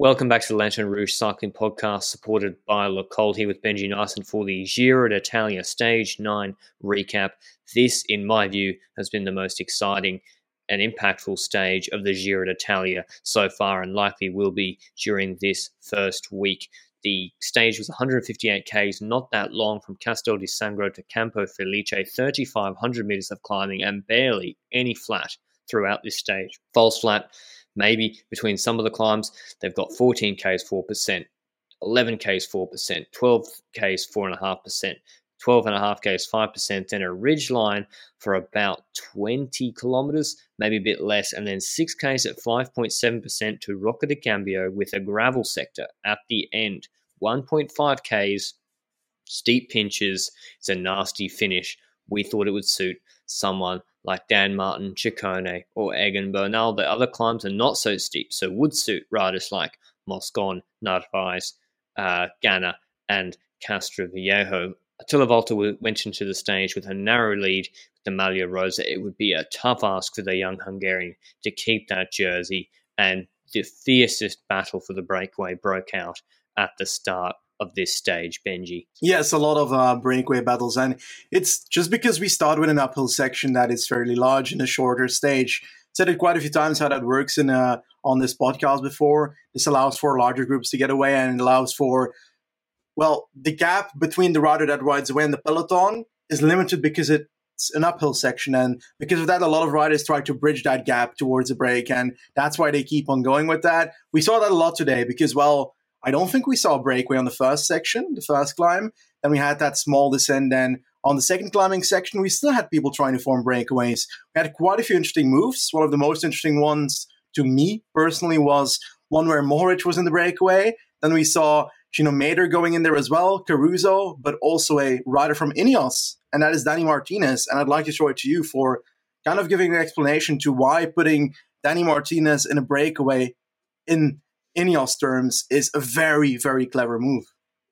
Welcome back to the Lanterne Rouge Cycling Podcast, supported by Le Col here with Benji Naesen for the Giro d'Italia Stage 9 recap. This, in my view, has been the most exciting and impactful stage of the Giro d'Italia so far, and likely will be during this first week. The stage was 158 k's, not that long from Castel di Sangro to Campo Felice, 3,500 meters of climbing, and barely any flat throughout this stage. False flat, maybe between some of the climbs, they've got 14 k's, 4%, 11 k's, 4%, 12 k's, 4.5%. 12 and a half k's 5% then a ridge line for about 20 kilometers maybe a bit less and then 6 k's at 5.7% to Rocca di Cambio with a gravel sector at the end 1.5 k's steep pinches it's a nasty finish we thought it would suit someone like Dan Martin, Ciccone, or Egan Bernal. The other climbs are not so steep, so would suit riders like Moscon, Narvaez, uh, Ganna, and Castroviejo. Attila Valter went into the stage with a narrow lead with the Maglia Rosa. It would be a tough ask for the young Hungarian to keep that jersey, and the fiercest battle for the breakaway broke out at the start of this stage, Benji. Yes, a lot of uh, breakaway battles, and it's just because we start with an uphill section that is fairly large in a shorter stage. Said it quite a few times how that works in uh, on this podcast before. This allows for larger groups to get away, and it allows for well, the gap between the rider that rides away and the peloton is limited because it's an uphill section, and because of that, a lot of riders try to bridge that gap towards a break, and that's why they keep on going with that. We saw that a lot today because well I don't think we saw a breakaway on the first section, the first climb. Then we had that small descent. Then on the second climbing section, we still had people trying to form breakaways. We had quite a few interesting moves. One of the most interesting ones to me personally was one where Mohoric was in the breakaway. Then we saw Gino Mäder going in there as well, Caruso, but also a rider from Ineos, and that is Danny Martinez. And I'd like to show it to you for kind of giving an explanation to why putting Danny Martinez in a breakaway in Ineos terms is a very, very clever move.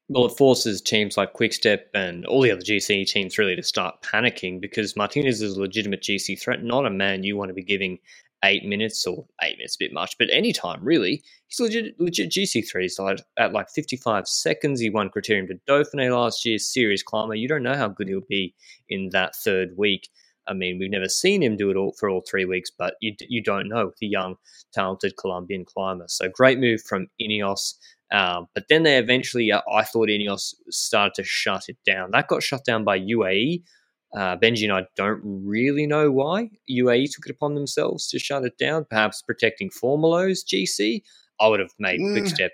Well, it forces teams like Quickstep and all the other GC teams really to start panicking because Martinez is a legitimate GC threat, not a man you want to be giving eight minutes or eight minutes a bit much, but any time really. He's legit, legit GC threat. He's like at like 55 seconds. He won Criterium du Dauphiné last year, serious climber. You don't know how good he'll be in that third week. I mean, we've never seen him do it all for all three weeks, but you, you don't know the young, talented Colombian climber. So great move from Ineos. Um, but then they eventually, uh, I thought Ineos started to shut it down. That got shut down by UAE. Uh, Benji and I don't really know why UAE took it upon themselves to shut it down. Perhaps protecting Formolo's GC. I would have made mm. Quickstep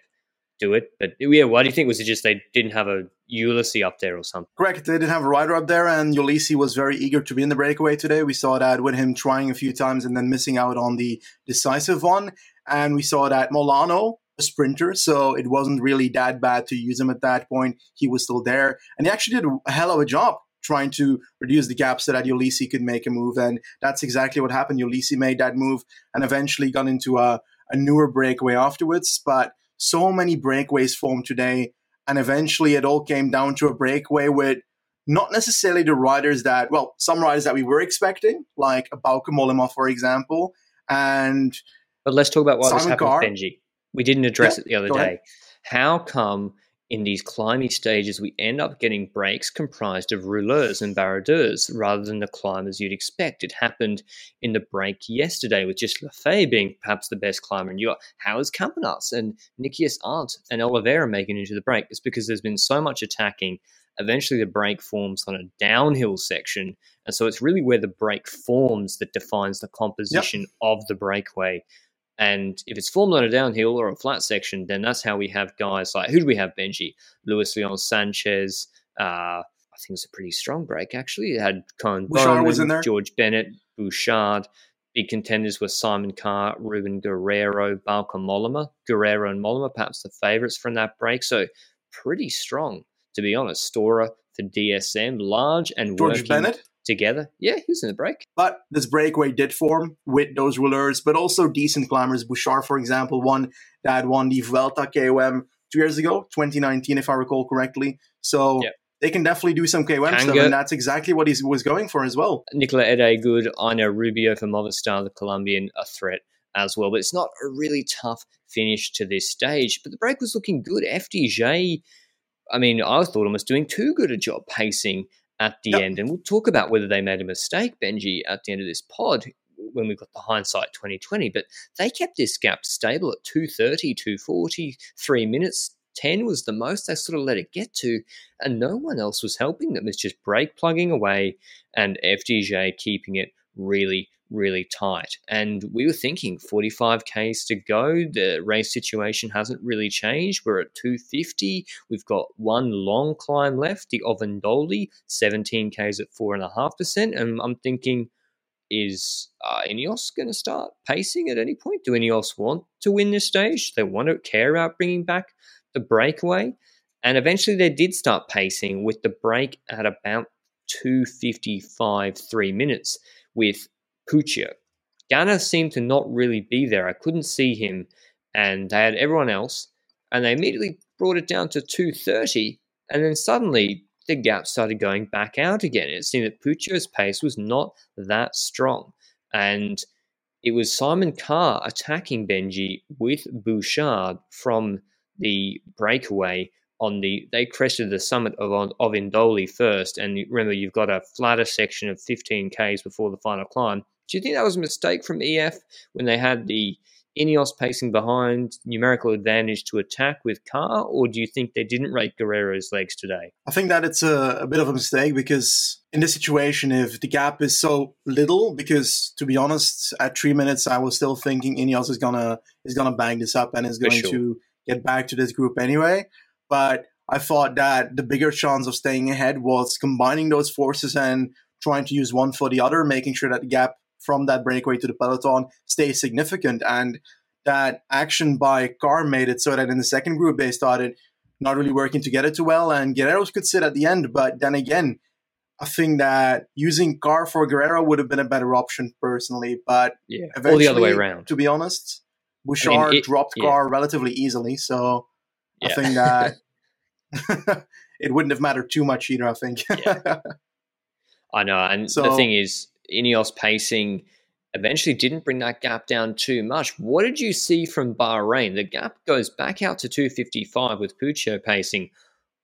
do it. But yeah, why do you think? Was it just they didn't have a Ulissi up there or something? Correct. They didn't have a rider up there, and Ulissi was very eager to be in the breakaway today. We saw that with him trying a few times and then missing out on the decisive one. And we saw that Molano, a sprinter, so it wasn't really that bad to use him at that point. He was still there, and he actually did a hell of a job trying to reduce the gap so that Ulissi could make a move. And that's exactly what happened. Ulissi made that move and eventually got into a, a newer breakaway afterwards. But so many breakaways formed today, and eventually it all came down to a breakaway with not necessarily the riders that, well, some riders that we were expecting, like a Bauke Mollema, for example, and. But let's talk about what Simon happened. Benji. We didn't address yeah, it the other day. Ahead. How come in these climbing stages, we end up getting breaks comprised of rouleurs and baroudeurs rather than the climbers you'd expect. It happened in the break yesterday with just Lafay being perhaps the best climber, and you got Howard Campenaerts and Nikias Arndt and Oliveira making it into the break. It's because there's been so much attacking. Eventually, the break forms on a downhill section, and so it's really where the break forms that defines the composition yep. of the breakaway. And if it's formed on a downhill or a flat section, then that's how we have guys like who do we have? Benji, Luis Leon Sanchez. Uh, I think it's a pretty strong break actually. It had Bouchard Bouwman, was in there. George Bennett, Bouchard, Big contenders were Simon Carr, Ruben Guerrero, Bauke Mollema. Guerrero and Mollema, perhaps the favourites from that break. So pretty strong, to be honest. Storer for DSM, large and George working Bennett together. Yeah, he was in the break. But this breakaway did form with those rouleurs, but also decent climbers. Bouchard, for example, one that won the Vuelta KOM two years ago, 2019, if I recall correctly. So yep. they can definitely do some KOM stuff, and that's exactly what he was going for as well. Nicola Edet good. I know Rubio from Movistar, the Colombian, a threat as well. But it's not a really tough finish to this stage. But the break was looking good. FDJ, I mean, I thought was doing too good a job pacing at the yep. end. And we'll talk about whether they made a mistake, Benji, at the end of this pod when we got the hindsight 2020. But they kept this gap stable at 230, 240, three minutes. 10 was the most they sort of let it get to, and no one else was helping them. It's just brake plugging away and FDJ keeping it really, really tight. And we were thinking 45 Ks to go. The race situation hasn't really changed. We're at 250. We've got one long climb left, the Ovindoli, 17 Ks at 4.5%. And I'm thinking, is uh, Ineos going to start pacing at any point? Do Ineos want to win this stage? Do they want to care about bringing back the breakaway? And eventually they did start pacing with the break at about 255 three minutes with Puccio. Ganna seemed to not really be there. I couldn't see him, and they had everyone else, and they immediately brought it down to 230, and then suddenly the gap started going back out again. It seemed that Puccio's pace was not that strong, and it was Simon Carr attacking Benji with Bouchard from the breakaway on the they crested the summit of Ovindoli first, and remember you've got a flatter section of 15 k's before the final climb. Do you think that was a mistake from EF when they had the Ineos pacing behind, numerical advantage to attack with Carr, or do you think they didn't rate Guerrero's legs today? I think that it's a, a, bit of a mistake because in this situation, if the gap is so little, because to be honest, at three minutes, I was still thinking Ineos is gonna is gonna bang this up and is going sure. to get back to this group anyway. But I thought that the bigger chance of staying ahead was combining those forces and trying to use one for the other, making sure that the gap from that breakaway to the peloton stays significant. And that action by Carr made it so that in the second group they started not really working together too well, and Guerrero could sit at the end. But then again, I think that using Carr for Guerrero would have been a better option personally. But yeah, or the other way around. To be honest, Bouchard I mean, it, dropped yeah. Carr relatively easily, so yeah. I think that it wouldn't have mattered too much either. I think. yeah. I know, and so, the thing is, Ineos pacing eventually didn't bring that gap down too much. What did you see from Bahrain? The gap goes back out to 255 with Puccio pacing.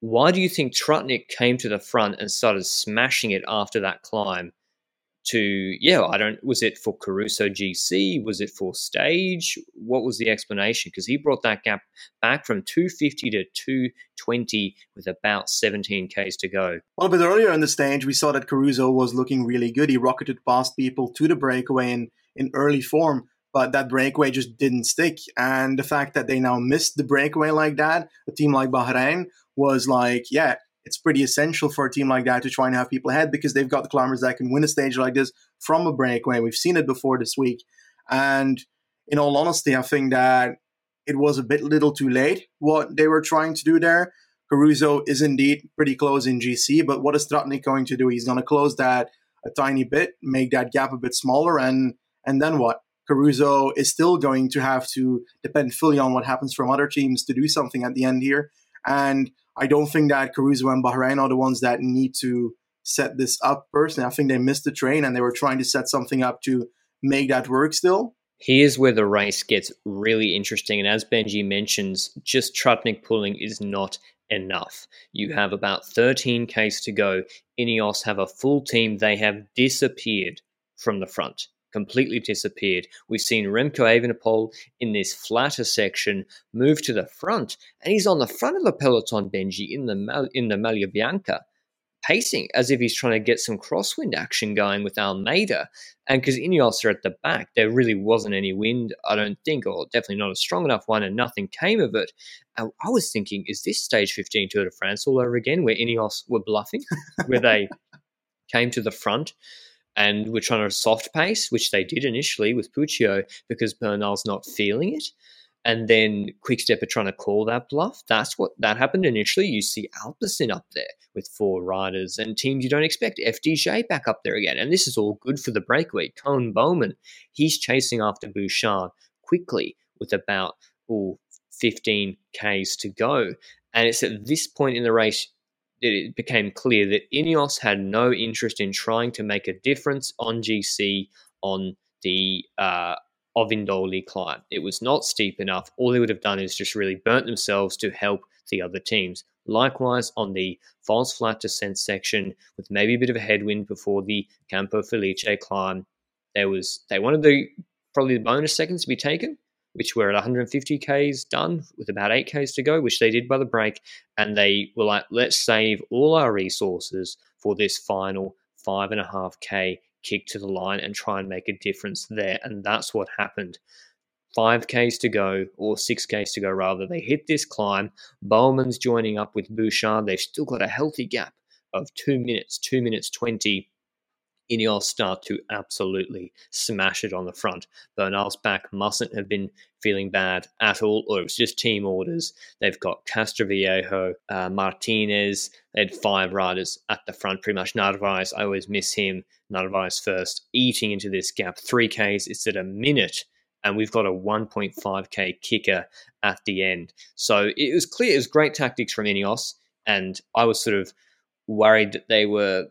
Why do you think Tratnik came to the front and started smashing it after that climb? To yeah i don't was it for caruso gc was it for stage? What was the explanation? Because he brought that gap back from 250 to 220 with about 17 ks to go. Well a bit earlier in the stage we saw that caruso was looking really good. He rocketed past people to the breakaway in in early form but that breakaway just didn't stick. And the fact that they now missed the breakaway like that a team like bahrain was like yeah it's pretty essential for a team like that to try and have people ahead because they've got the climbers that can win a stage like this from a breakaway. We've seen it before this week. And in all honesty, I think that it was a bit little too late what they were trying to do there. Caruso is indeed pretty close in GC, but what is Tratnik going to do? He's going to close that a tiny bit, make that gap a bit smaller, and and then what? Caruso is still going to have to depend fully on what happens from other teams to do something at the end here. And I don't think that Caruso and Bahrain are the ones that need to set this up personally. I think they missed the train and they were trying to set something up to make that work still. Here's where the race gets really interesting. And as Benji mentions, just Tratnik pulling is not enough. You have about 13 Ks to go. Ineos have a full team. They have disappeared from the front completely disappeared. We've seen Remco Evenepoel in this flatter section move to the front, and he's on the front of the peloton, Benji, in the in the Maglia Bianca, pacing as if he's trying to get some crosswind action going with Almeida. And because Ineos are at the back, there really wasn't any wind, I don't think, or definitely not a strong enough one, and nothing came of it. I was thinking, is this stage 15 Tour de France all over again, where Ineos were bluffing, where they came to the front? And we're trying to soft pace, which they did initially with Puccio because Bernal's not feeling it. And then Quickstep are trying to call that bluff. That's what that happened initially. You see Alpecin up there with four riders and teams you don't expect. FDJ back up there again. And this is all good for the breakaway. Koen Bouwman, he's chasing after Bouchard quickly with about ooh, 15 Ks to go. And it's at this point in the race it became clear that Ineos had no interest in trying to make a difference on GC on the uh, Ovindoli climb. It was not steep enough. All they would have done is just really burnt themselves to help the other teams. Likewise, on the false flat descent section, with maybe a bit of a headwind before the Campo Felice climb, there was they wanted the probably the bonus seconds to be taken, which were at 150 k's done with about 8 k's to go, which they did by the break, and they were like, let's save all our resources for this final five and a half k kick to the line and try and make a difference there, and that's what happened. 5Ks to go, or 6Ks to go rather. They hit this climb. Bouwman's joining up with Bouchard. They've still got a healthy gap of two minutes, two minutes 20 Ineos start to absolutely smash it on the front. Bernal's back mustn't have been feeling bad at all, or it was just team orders. They've got Castroviejo, uh, Martinez. They had five riders at the front, pretty much. Narvaez, I always miss him. Narvaez first, eating into this gap. 3Ks, it's at a minute and we've got a 1.5k kicker at the end. So it was clear, it was great tactics from Ineos, and I was sort of worried that they were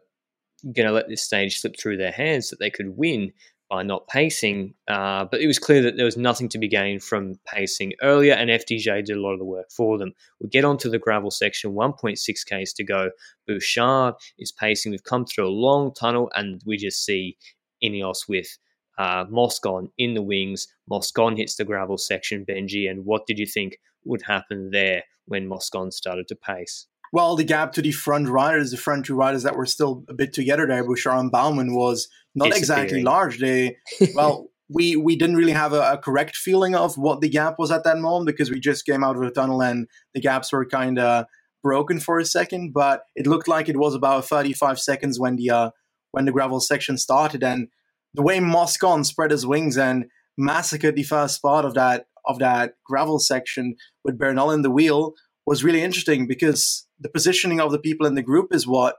going to let this stage slip through their hands that they could win by not pacing. Uh, but it was clear that there was nothing to be gained from pacing earlier, and FDJ did a lot of the work for them. We'll get onto the gravel section, 1.6 Ks to go. Bouchard is pacing. We've come through a long tunnel, and we just see Ineos with uh, Moscon in the wings. Moscon hits the gravel section, Benji. And what did you think would happen there when Moscon started to pace? Well, the gap to the front riders, the front two riders that were still a bit together there, Bouchard and Bouwman, was not exactly large. They, well, we we didn't really have a, a, correct feeling of what the gap was at that moment because we just came out of the tunnel and the gaps were kind of broken for a second. But it looked like it was about 35 seconds when the uh, when the gravel section started, and the way Moscon spread his wings and massacred the first part of that of that gravel section with Bernal in the wheel was really interesting because the positioning of the people in the group is what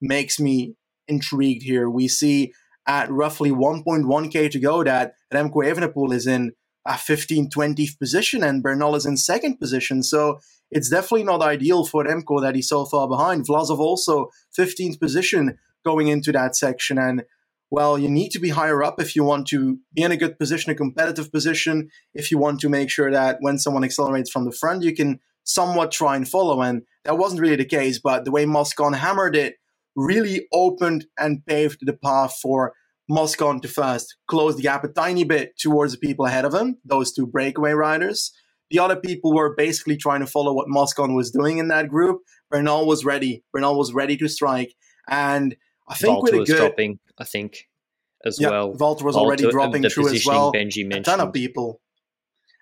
makes me intrigued here. We see at roughly 1.1k to go that Remco Evenepoel is in a 15th, 20th position and Bernal is in second position. So it's definitely not ideal for Remco that he's so far behind. Vlasov also 15th position going into that section. And well, you need to be higher up if you want to be in a good position, a competitive position. If you want to make sure that when someone accelerates from the front, you can somewhat try and follow. And that wasn't really the case, but the way Moscon hammered it really opened and paved the path for Moscon to first close the gap a tiny bit towards the people ahead of him, those two breakaway riders. The other people were basically trying to follow what Moscon was doing in that group. Bernal was ready. Bernal was ready to strike. And I think Valter with a good dropping, I think, as yeah, well. Valter was already dropping through as well. Benji mentioned. a ton of people.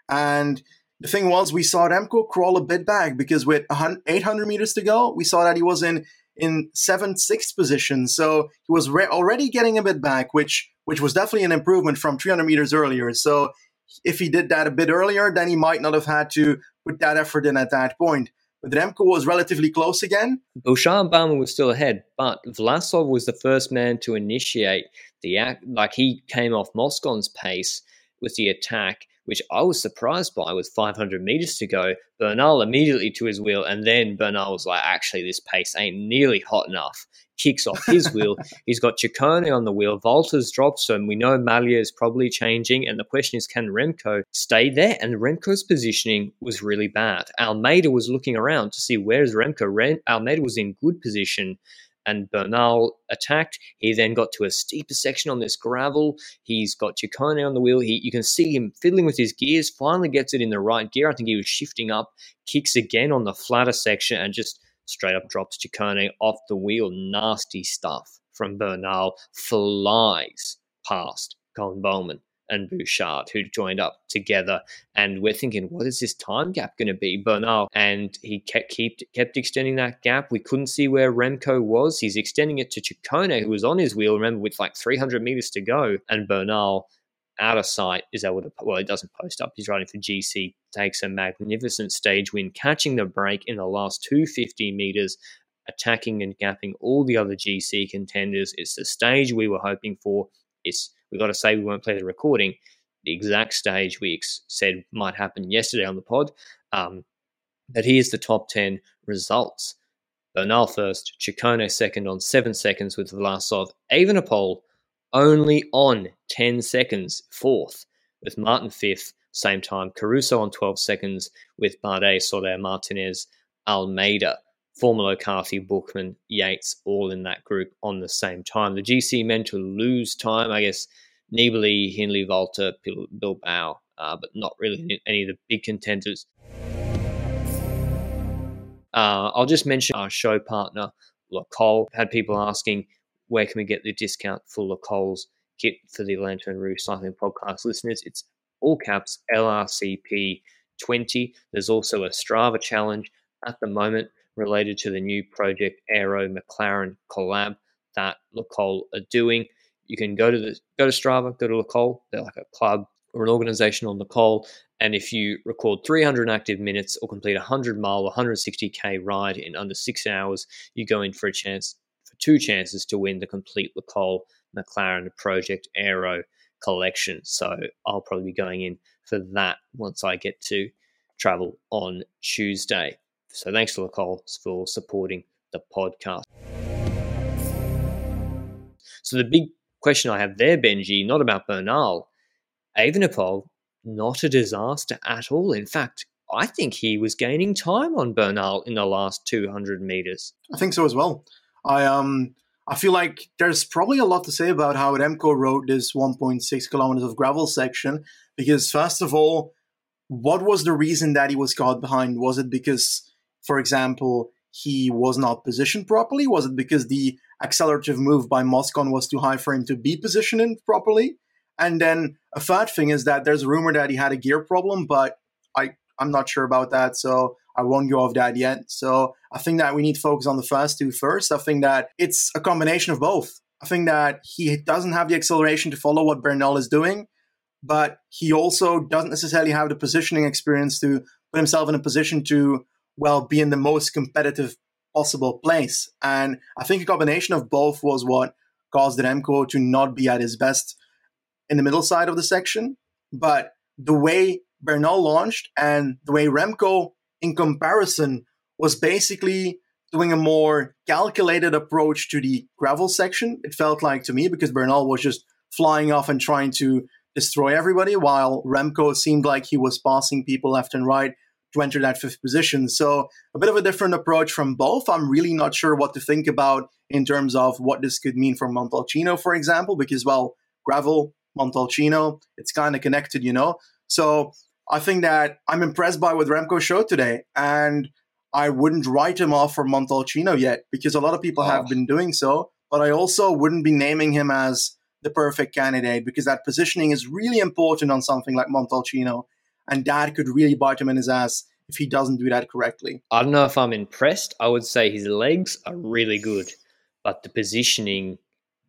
And the thing was, we saw Remco crawl a bit back because with 800 meters to go, we saw that he was in in seventh, sixth position. So he was re- already getting a bit back, which which was definitely an improvement from 300 meters earlier. So if he did that a bit earlier, then he might not have had to put that effort in at that point. But Remco was relatively close again. Bouchard Bouwman was still ahead, but Vlasov was the first man to initiate the act. Like he came off Moscon's pace with the attack which I was surprised by with 500 meters to go. Bernal immediately to his wheel, and then Bernal was like, actually, this pace ain't nearly hot enough. Kicks off his wheel. He's got Ciccone on the wheel. Valter's dropped, so we know Maglia is probably changing. And the question is, can Remco stay there? And Remco's positioning was really bad. Almeida was looking around to see where's Remco. Rem- Almeida was in good position and Bernal attacked. He then got to a steeper section on this gravel. He's got Ciccone on the wheel. He, you can see him fiddling with his gears, finally gets it in the right gear. I think he was shifting up, kicks again on the flatter section, and just straight up drops Ciccone off the wheel. Nasty stuff from Bernal. Flies past Koen Bouwman and Bouchard, who joined up together. And we're thinking, what is this time gap going to be? Bernal, and he kept, kept kept extending that gap. We couldn't see where Remco was. He's extending it to Ciccone, who was on his wheel. Remember, with like 300 meters to go, and Bernal out of sight is able to well, he doesn't post up. He's riding for GC, takes a magnificent stage win, catching the break in the last 250 meters, attacking and gapping all the other GC contenders. It's the stage we were hoping for. It's we got to say we won't play the recording. The exact stage we ex- said might happen yesterday on the pod. Um, but here's the top 10 results. Bernal first, Ciccone second on seven seconds with Vlasov, Evenepoel only on 10 seconds, fourth, with Martin fifth, same time, Caruso on 12 seconds, with Bardet, Soler, Martinez, Almeida, Formolo, Carthy, Buchmann, Yates, all in that group on the same time. The GC meant to lose time, I guess, Nibali, Hindley, Valter, Bilbao, uh, but not really any of the big contenders. Uh, I'll just mention our show partner, Le Col. Had people asking, where can we get the discount for Le Col's kit for the Lanterne Rouge Cycling Podcast listeners? It's all caps LRCP 20. There's also a Strava challenge at the moment related to the new Project Aero McLaren collab that Le Col are doing. You can go to the go to Strava, go to Le Col. They're like a club or an organization on Le Col. And if you record 300 active minutes or complete a 100 mile, 160k ride in under six hours, you go in for a chance for two chances to win the complete Le Col McLaren Project Aero collection. So I'll probably be going in for that once I get to travel on Tuesday. So thanks to Le Col for supporting the podcast. So the big question I have there, Benji, not about Bernal. Evenepoel, not a disaster at all. In fact, I think he was gaining time on Bernal in the last 200 meters. I think so as well. I um I feel like there's probably a lot to say about how Remco rode this 1.6 kilometers of gravel section because first of all, what was the reason that he was caught behind? Was it because, for example, he was not positioned properly? Was it because the accelerative move by Moscon was too high for him to be positioned properly? And then a third thing is that there's a rumor that he had a gear problem, but I I'm not sure about that, so I won't go off that yet. So I think that we need to focus on the first two first. I think that it's a combination of both. I think that he doesn't have the acceleration to follow what Bernal is doing, but he also doesn't necessarily have the positioning experience to put himself in a position to well be in the most competitive possible place. And I think a combination of both was what caused Remco to not be at his best in the middle side of the section. But the way Bernal launched and the way Remco, in comparison, was basically doing a more calculated approach to the gravel section, it felt like to me, because Bernal was just flying off and trying to destroy everybody, while Remco seemed like he was passing people left and right to enter that fifth position. So a bit of a different approach from both. I'm really not sure what to think about in terms of what this could mean for Montalcino, for example, because well, gravel, Montalcino, it's kind of connected, you know. So I think that I'm impressed by what Remco showed today, and I wouldn't write him off for Montalcino yet because a lot of people oh. have been doing so. But I also wouldn't be naming him as the perfect candidate because that positioning is really important on something like Montalcino and that could really bite him in his ass if he doesn't do that correctly. I don't know if I'm impressed. I would say his legs are really good, but the positioning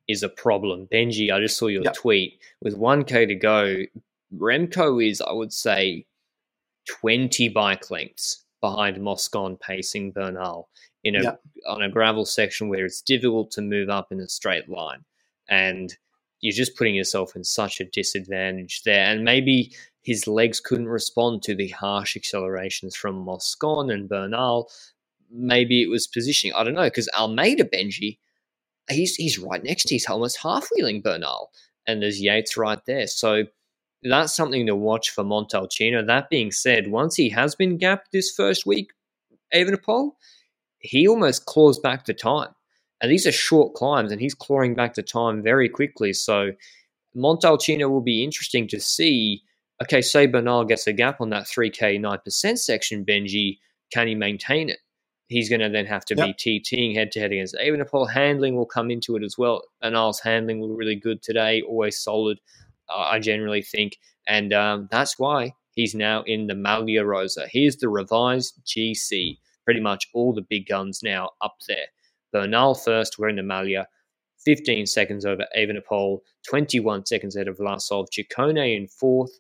is a problem. Benji, I just saw your yep. tweet with 1K to go. Remco is, I would say, 20 bike lengths behind Moscon pacing Bernal in a yep. on a gravel section where it's difficult to move up in a straight line. And you're just putting yourself in such a disadvantage there. And maybe his legs couldn't respond to the harsh accelerations from Moscon and Bernal. Maybe it was positioning. I don't know because Almeida Benji, he's he's right next to. He's almost half wheeling Bernal, and there's Yates right there. So that's something to watch for Montalcino. That being said, once he has been gapped this first week, Evenepoel, he almost claws back the time. And these are short climbs, and he's clawing back the time very quickly. So Montalcino will be interesting to see okay, say Bernal gets a gap on that 3K 9% section, Benji, can he maintain it? He's going to then have to yep. be TTing head to head against Evenepoel. Handling will come into it as well. Bernal's handling was really good today, always solid. I generally think. And um, that's why he's now in the Maglia Rosa. Here's the revised GC. Pretty much all the big guns now up there. Bernal first, we're in the Maglia. 15 seconds over Evenepoel, 21 seconds ahead of Vlasov. Ciccone in fourth,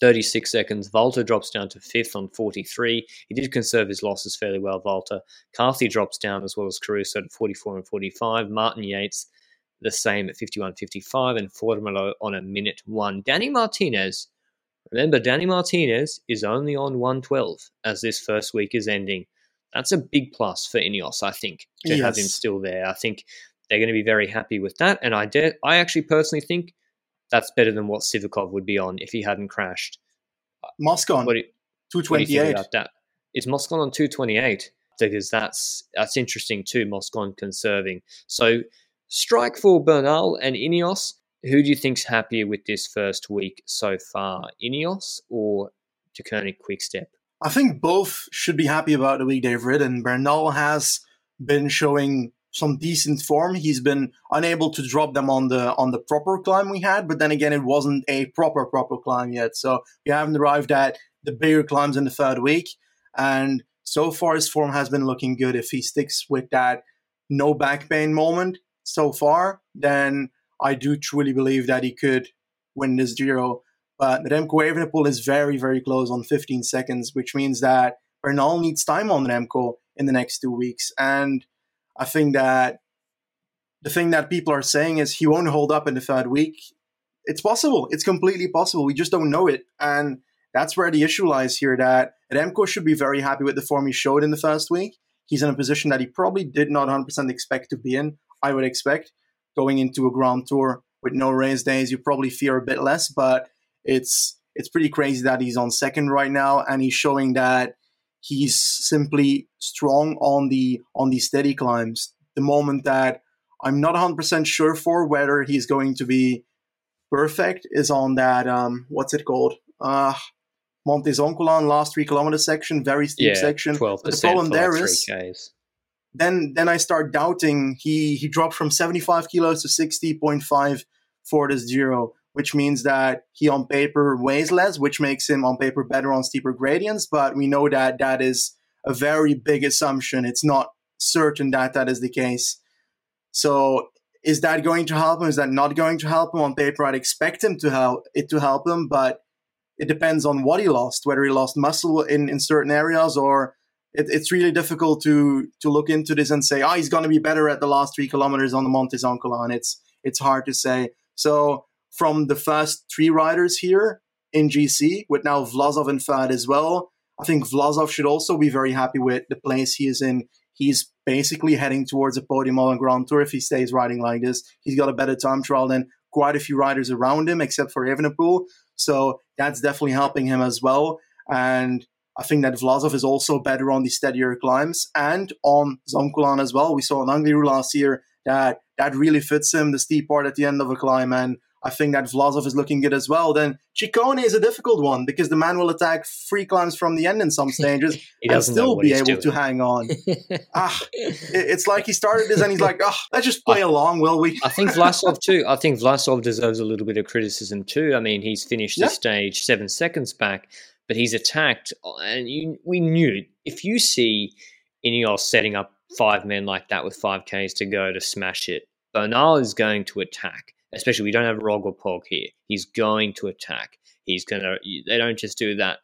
36 seconds. Valter drops down to fifth on 43. He did conserve his losses fairly well, Valter. Carthy drops down as well as Caruso at 44 and 45. Martin Yates the same at 51.55 and Formolo on a minute one. Danny Martinez, remember, Danny Martinez is only on 112 as this first week is ending. That's a big plus for Ineos, I think, to yes. have him still there. I think they're going to be very happy with that. And I, de- I actually personally think that's better than what Sivakov would be on if he hadn't crashed. Moscon, 228. that? Is Moscon on 228? Because that's that's interesting too, Moscon conserving. So strike for Bernal and Ineos. Who do you think's happier with this first week so far, Ineos or Deceuninck Quickstep? I think both should be happy about the week they've ridden. Bernal has been showing some decent form. He's been unable to drop them on the on the proper climb we had, but then again, it wasn't a proper proper climb yet. So we haven't arrived at the bigger climbs in the third week, and so far his form has been looking good. If he sticks with that no back pain moment so far, then I do truly believe that he could win this Giro. But Remco Evenepoel is very very close on 15 seconds, which means that Bernal needs time on Remco in the next two weeks, and I think that the thing that people are saying is he won't hold up in the third week. It's possible. It's completely possible. We just don't know it. And that's where the issue lies here that Remco should be very happy with the form he showed in the first week. He's in a position that he probably did not 100% expect to be in, I would expect. Going into a Grand Tour with no race days, you probably fear a bit less, but it's it's pretty crazy that he's on second right now and he's showing that he's simply strong on the on the steady climbs. The moment that I'm not 100% sure for whether he's going to be perfect is on that um what's it called? Uh Monte Zoncolan last three kilometer section, very steep yeah, section. But the problem there is then then I start doubting he he dropped from 75 kilos to 60.5 for this Giro which means that he on paper weighs less, which makes him on paper better on steeper gradients. But we know that that is a very big assumption. It's not certain that that is the case. So is that going to help him? Is that not going to help him? On paper, I'd expect him to help it to help him, but it depends on what he lost, whether he lost muscle in, in certain areas or it, it's really difficult to to look into this and say, oh, he's going to be better at the last three kilometers on the Monte Zoncolan. It's it's hard to say. So from the first three riders here in GC, with now Vlasov and third as well. I think Vlasov should also be very happy with the place he is in. He's basically heading towards a podium on Grand Tour if he stays riding like this. He's got a better time trial than quite a few riders around him, except for Evenepoel. So that's definitely helping him as well. And I think that Vlasov is also better on the steadier climbs and on Zoncolan as well. We saw in Angliru last year that that really fits him, the steep part at the end of a climb. And I think that Vlasov is looking good as well. Then Ciccone is a difficult one because the man will attack free climbs from the end in some stages and still be able doing. to hang on. ah, it's like he started this and he's like, oh, let's just play I, along, will we? I think Vlasov too. I think Vlasov deserves a little bit of criticism too. I mean, he's finished yeah. the stage seven seconds back, but he's attacked, and you, we knew if you see Ineos setting up five men like that with five Ks to go to smash it, Bernal is going to attack especially we don't have Rog or Pog here. He's going to attack. He's gonna. They don't just do that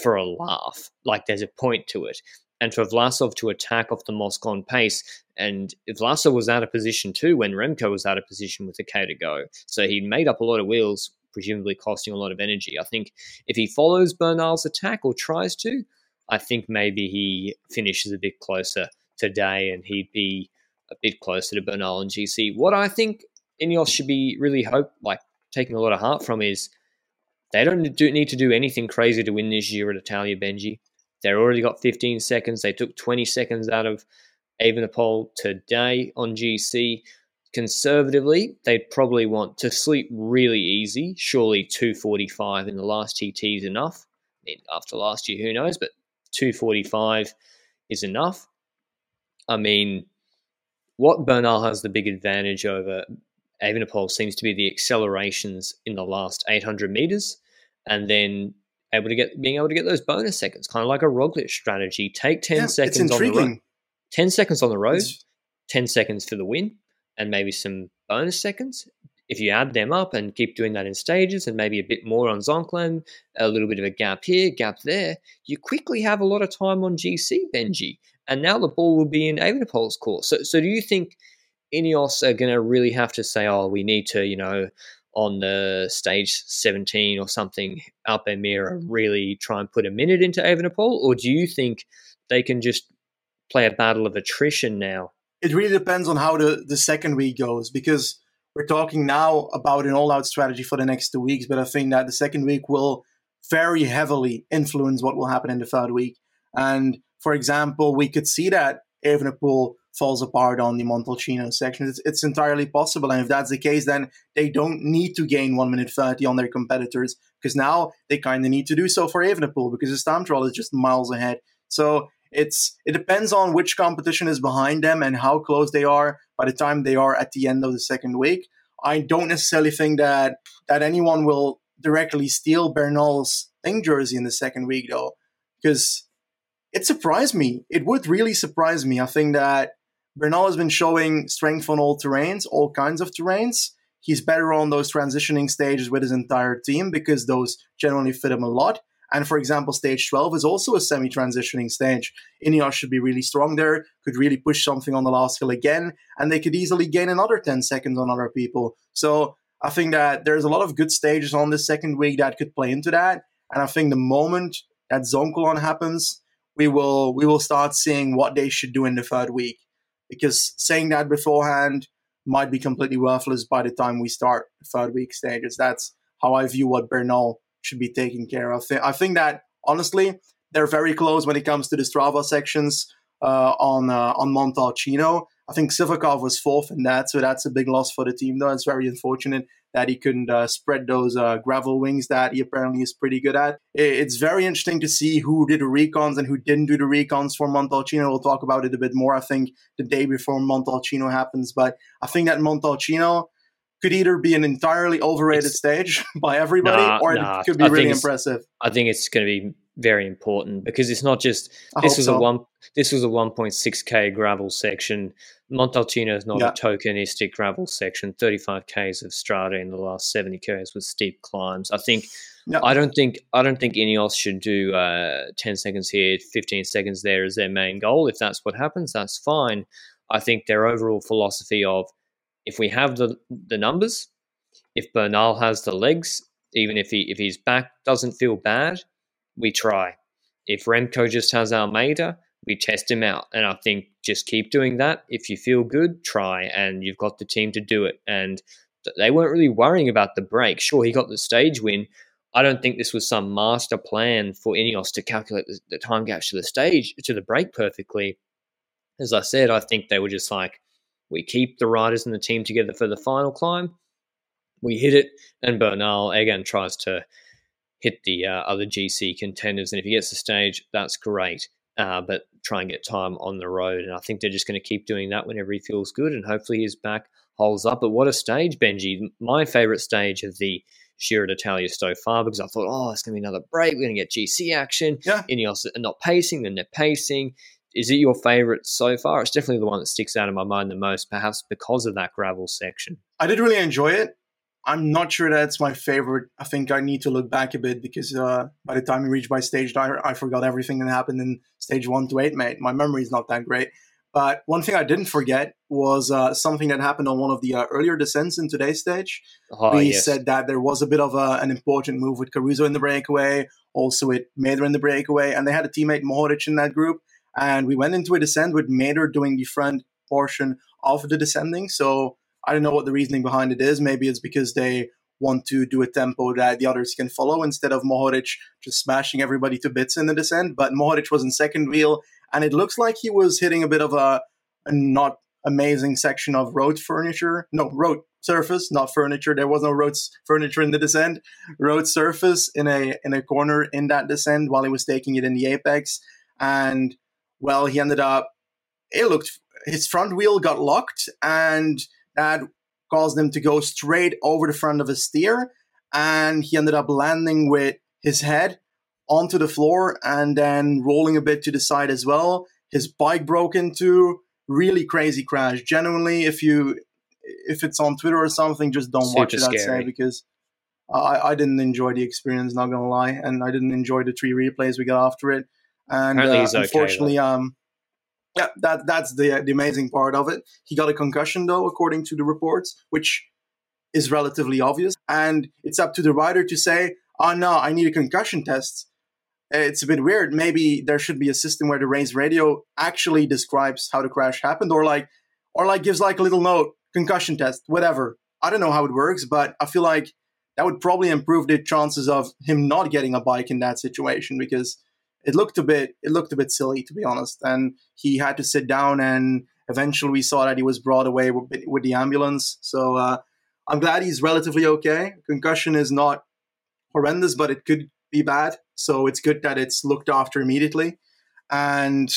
for a laugh. Like there's a point to it. And for Vlasov to attack off the Moscon pace, and Vlasov was out of position too when Remco was out of position with the K to go. So he made up a lot of wheels, presumably costing a lot of energy. I think if he follows Bernal's attack or tries to, I think maybe he finishes a bit closer today and he'd be a bit closer to Bernal and GC. What I think Ineos should be really hope like taking a lot of heart from is they don't do, need to do anything crazy to win this Giro d'Italia Benji. They've already got 15 seconds. They took 20 seconds out of Evenepoel today on GC. Conservatively, they'd probably want to sleep really easy. Surely 245 in the last TT is enough. I mean, after last year, who knows? But 245 is enough. I mean, what Bernal has the big advantage over Evenepoel seems to be the accelerations in the last 800 meters, and then able to get being able to get those bonus seconds, kind of like a Roglic strategy. Take 10 yeah, seconds on the road, 10 seconds on the road, it's... 10 seconds for the win, and maybe some bonus seconds. If you add them up and keep doing that in stages and maybe a bit more on Zoncolan, a little bit of a gap here, gap there, you quickly have a lot of time on GC, Benji. And now the ball will be in Evenepoel's course. So, so do you think Ineos are going to really have to say, oh, we need to, you know, on the stage 17 or something, Alpe Mira mm-hmm. really try and put a minute into Evenepoel? Or do you think they can just play a battle of attrition now? It really depends on how the, the second week goes because we're talking now about an all out strategy for the next two weeks, but I think that the second week will very heavily influence what will happen in the third week. And for example, we could see that Evenepoel falls apart on the Montalcino section. It's, it's entirely possible. And if that's the case, then they don't need to gain 1 minute 30 on their competitors because now they kind of need to do so for Evenepoel because the time trial is just miles ahead. So it's it depends on which competition is behind them and how close they are by the time they are at the end of the second week. I don't necessarily think that that anyone will directly steal Bernal's thing jersey in the second week though, because it surprised me. It would really surprise me. I think that Bernal has been showing strength on all terrains, all kinds of terrains. He's better on those transitioning stages with his entire team because those generally fit him a lot. And for example, stage 12 is also a semi transitioning stage. Ineos should be really strong there, could really push something on the last hill again, and they could easily gain another 10 seconds on other people. So I think that there's a lot of good stages on the second week that could play into that. And I think the moment that Zoncolan happens, we will we will start seeing what they should do in the third week because saying that beforehand might be completely worthless by the time we start the third week stages. That's how I view what Bernal should be taking care of. I think that honestly, they're very close when it comes to the Strava sections uh, on uh, on Montalcino. I think Sivakov was fourth in that, so that's a big loss for the team. Though it's very unfortunate that he couldn't uh, spread those uh, gravel wings that he apparently is pretty good at. It's very interesting to see who did the recons and who didn't do the recons for Montalcino. We'll talk about it a bit more, I think, the day before Montalcino happens. But I think that Montalcino could either be an entirely overrated it's, stage by everybody nah, or nah, it could be I really impressive. I think it's going to be very important because it's not just this was so. a one this was a 1.6k gravel section. Montalcino is not yeah. a tokenistic gravel section. 35k's of strata in the last 70k's with steep climbs. I think yeah. I don't think I don't think Ineos should do uh, 10 seconds here, 15 seconds there as their main goal. If that's what happens, that's fine. I think their overall philosophy of if we have the the numbers, if Bernal has the legs, even if he if his back doesn't feel bad, we try. If Remco just has Almeida, we test him out. And I think just keep doing that. If you feel good, try, and you've got the team to do it. And they weren't really worrying about the break. Sure, he got the stage win. I don't think this was some master plan for Ineos to calculate the, time gaps to the stage to the break perfectly. As I said, I think they were just like, we keep the riders and the team together for the final climb. We hit it, and Bernal again tries to hit the uh, other GC contenders. And if he gets the stage, that's great. Uh, but try and get time on the road. And I think they're just going to keep doing that whenever he feels good. And hopefully his back holds up. But what a stage, Benji. My favorite stage of the Giro d'Italia so far because I thought, oh, it's going to be another break. We're going to get GC action. Yeah. Ineos are not pacing, then they're pacing. Is it your favorite so far? It's definitely the one that sticks out in my mind the most, perhaps because of that gravel section. I did really enjoy it. I'm not sure that's my favorite. I think I need to look back a bit because uh, by the time we reached by stage nine, I forgot everything that happened in stage one to eight, mate. My memory is not that great. But one thing I didn't forget was uh, something that happened on one of the uh, earlier descents in today's stage. Oh, we yes. said that there was a bit of a, an important move with Caruso in the breakaway, also with Mäder in the breakaway, and they had a teammate Mohoric in that group. And we went into a descent with Mäder doing the front portion of the descending. So I don't know what the reasoning behind it is. Maybe it's because they want to do a tempo that the others can follow instead of Mohoric just smashing everybody to bits in the descent. But Mohoric was in second wheel, and it looks like he was hitting a bit of a, a not amazing section of road furniture. No, road surface, not furniture. There was no road furniture in the descent. Road surface in a in a corner in that descent while he was taking it in the apex, and well, he ended up. It looked his front wheel got locked and that caused him to go straight over the front of his steer, and he ended up landing with his head onto the floor and then rolling a bit to the side as well. His bike broke into really crazy crash. Genuinely, if you if it's on Twitter or something, just don't Super watch it. I'd say because I, I didn't enjoy the experience. Not gonna lie, and I didn't enjoy the three replays we got after it. And uh, he's okay, unfortunately, um, yeah, that that's the the amazing part of it. He got a concussion though, according to the reports, which is relatively obvious. And it's up to the rider to say, "Oh no, I need a concussion test." It's a bit weird. Maybe there should be a system where the race radio actually describes how the crash happened, or like, or like gives like a little note, concussion test, whatever. I don't know how it works, but I feel like that would probably improve the chances of him not getting a bike in that situation because it looked a bit it looked a bit silly to be honest. And he had to sit down and eventually we saw that he was brought away with, with the ambulance. So uh, i'm glad he's relatively okay. Concussion is not horrendous but it could be bad. So it's good that it's looked after immediately. And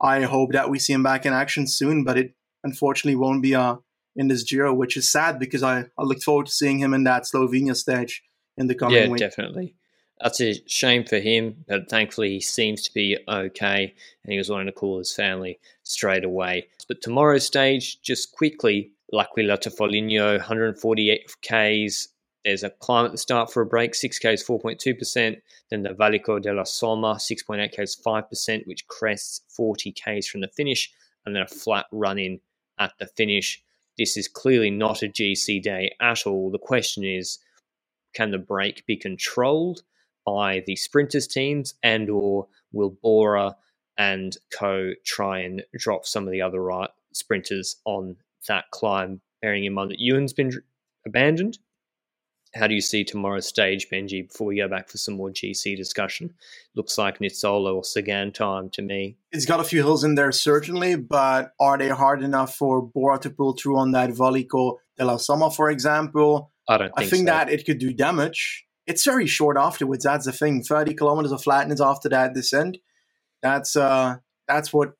i hope that we see him back in action soon but it unfortunately won't be uh, in this giro which is sad because I, I look forward to seeing him in that slovenia stage in the coming Yeah, week. definitely. That's a shame for him, but thankfully he seems to be okay and he was wanting to call his family straight away. But tomorrow's stage, just quickly, L'Aquila to Foligno, 148 Ks. There's a climb at the start for a break, 6 Ks, 4.2%. Then the Valico della Somma, 6.8 Ks, 5%, which crests 40 Ks from the finish, and then a flat run in at the finish. This is clearly not a GC day at all. The question is, can the break be controlled by the sprinters teams and or will Bora and co try and drop some of the other right sprinters on that climb bearing in mind that Ewan's been dr- abandoned how do you see tomorrow's stage Benji before we go back for some more GC discussion looks like Nizzolo or Sagan time to me it's got a few hills in there certainly, but are they hard enough for Bora to pull through on that Valico della Somma, for example? I don't think I think, think so. that it could do damage. It's very short afterwards. That's the thing. Thirty kilometers of flatness after that descent. That's uh, that's what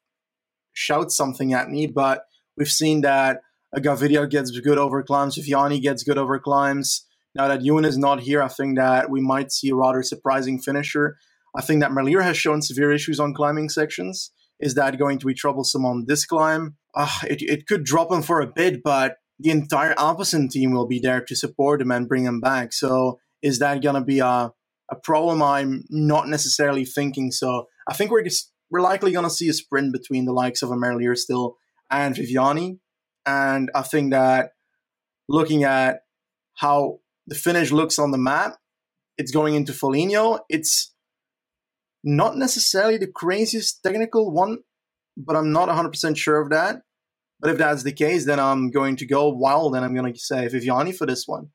shouts something at me. But we've seen that Gaviria gets good over climbs. Viviani gets good over climbs. Now that Ewan is not here, I think that we might see a rather surprising finisher. I think that Merlier has shown severe issues on climbing sections. Is that going to be troublesome on this climb? Uh, it, it could drop him for a bit, but the entire Alpecin team will be there to support him and bring him back. So is that going to be a, a problem? I'm not necessarily thinking so. I think we're we're likely going to see a sprint between the likes of a Merlier still and Viviani. And I think that looking at how the finish looks on the map, it's going into Foligno. It's not necessarily the craziest technical one, but I'm not 100% sure of that. But if that's the case, then I'm going to go wild and I'm going to say Viviani for this one.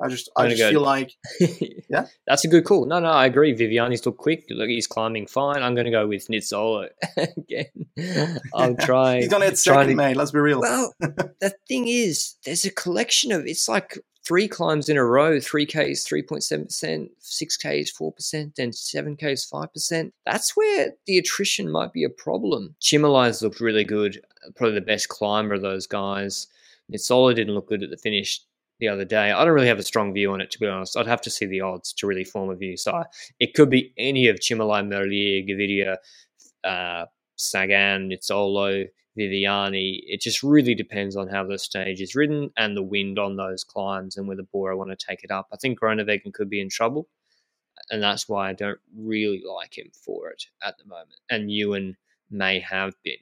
I just, I just go- feel like Yeah? That's a good call. No, no, I agree. Viviani's look quick. Look, he's climbing fine. I'm going to go with Nizzolo again. I'll try. he's going to second, to- mate. Let's be real. Well, the thing is, there's a collection of it's like three climbs in a row: three Ks, three point seven percent, six Ks, four percent, then seven Ks, five percent. That's where the attrition might be a problem. Cimolai's looked really good, probably the best climber of those guys. Nizzolo didn't look good at the finish the other day. I don't really have a strong view on it, to be honest. I'd have to see the odds to really form a view. So it could be any of Cimolai, Merlier, Gaviria, uh, Sagan, Nizzolo, Viviani. It just really depends on how the stage is ridden and the wind on those climbs and whether Bora want to take it up. I think Groenewegen could be in trouble, and that's why I don't really like him for it at the moment. And Ewan may have been.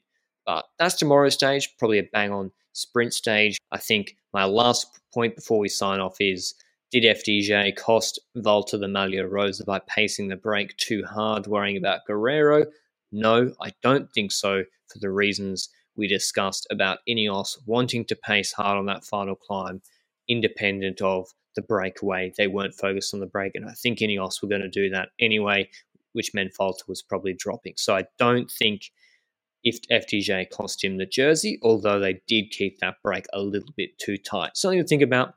But that's tomorrow's stage, probably a bang on sprint stage. I think my last point before we sign off is did FDJ cost Valter the Maglia Rosa by pacing the break too hard, worrying about Guerreiro? No, I don't think so for the reasons we discussed about Ineos wanting to pace hard on that final climb, independent of the breakaway. They weren't focused on the break, and I think Ineos were going to do that anyway, which meant Valter was probably dropping. So I don't think if FDJ cost him the jersey, although they did keep that break a little bit too tight. Something to think about,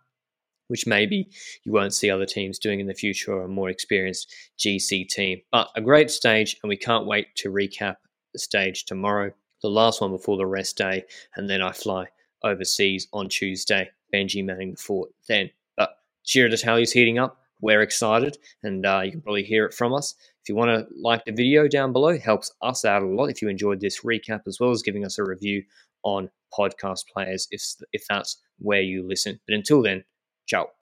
which maybe you won't see other teams doing in the future or a more experienced GC team. But a great stage, and we can't wait to recap the stage tomorrow, the last one before the rest day, and then I fly overseas on Tuesday. Benji manning the fort then. But Giro d'Italia is heating up. We're excited, and uh, you can probably hear it from us. If you want to like the video down below, helps us out a lot. If you enjoyed this recap, as well as giving us a review on podcast players, if if that's where you listen. But until then, ciao.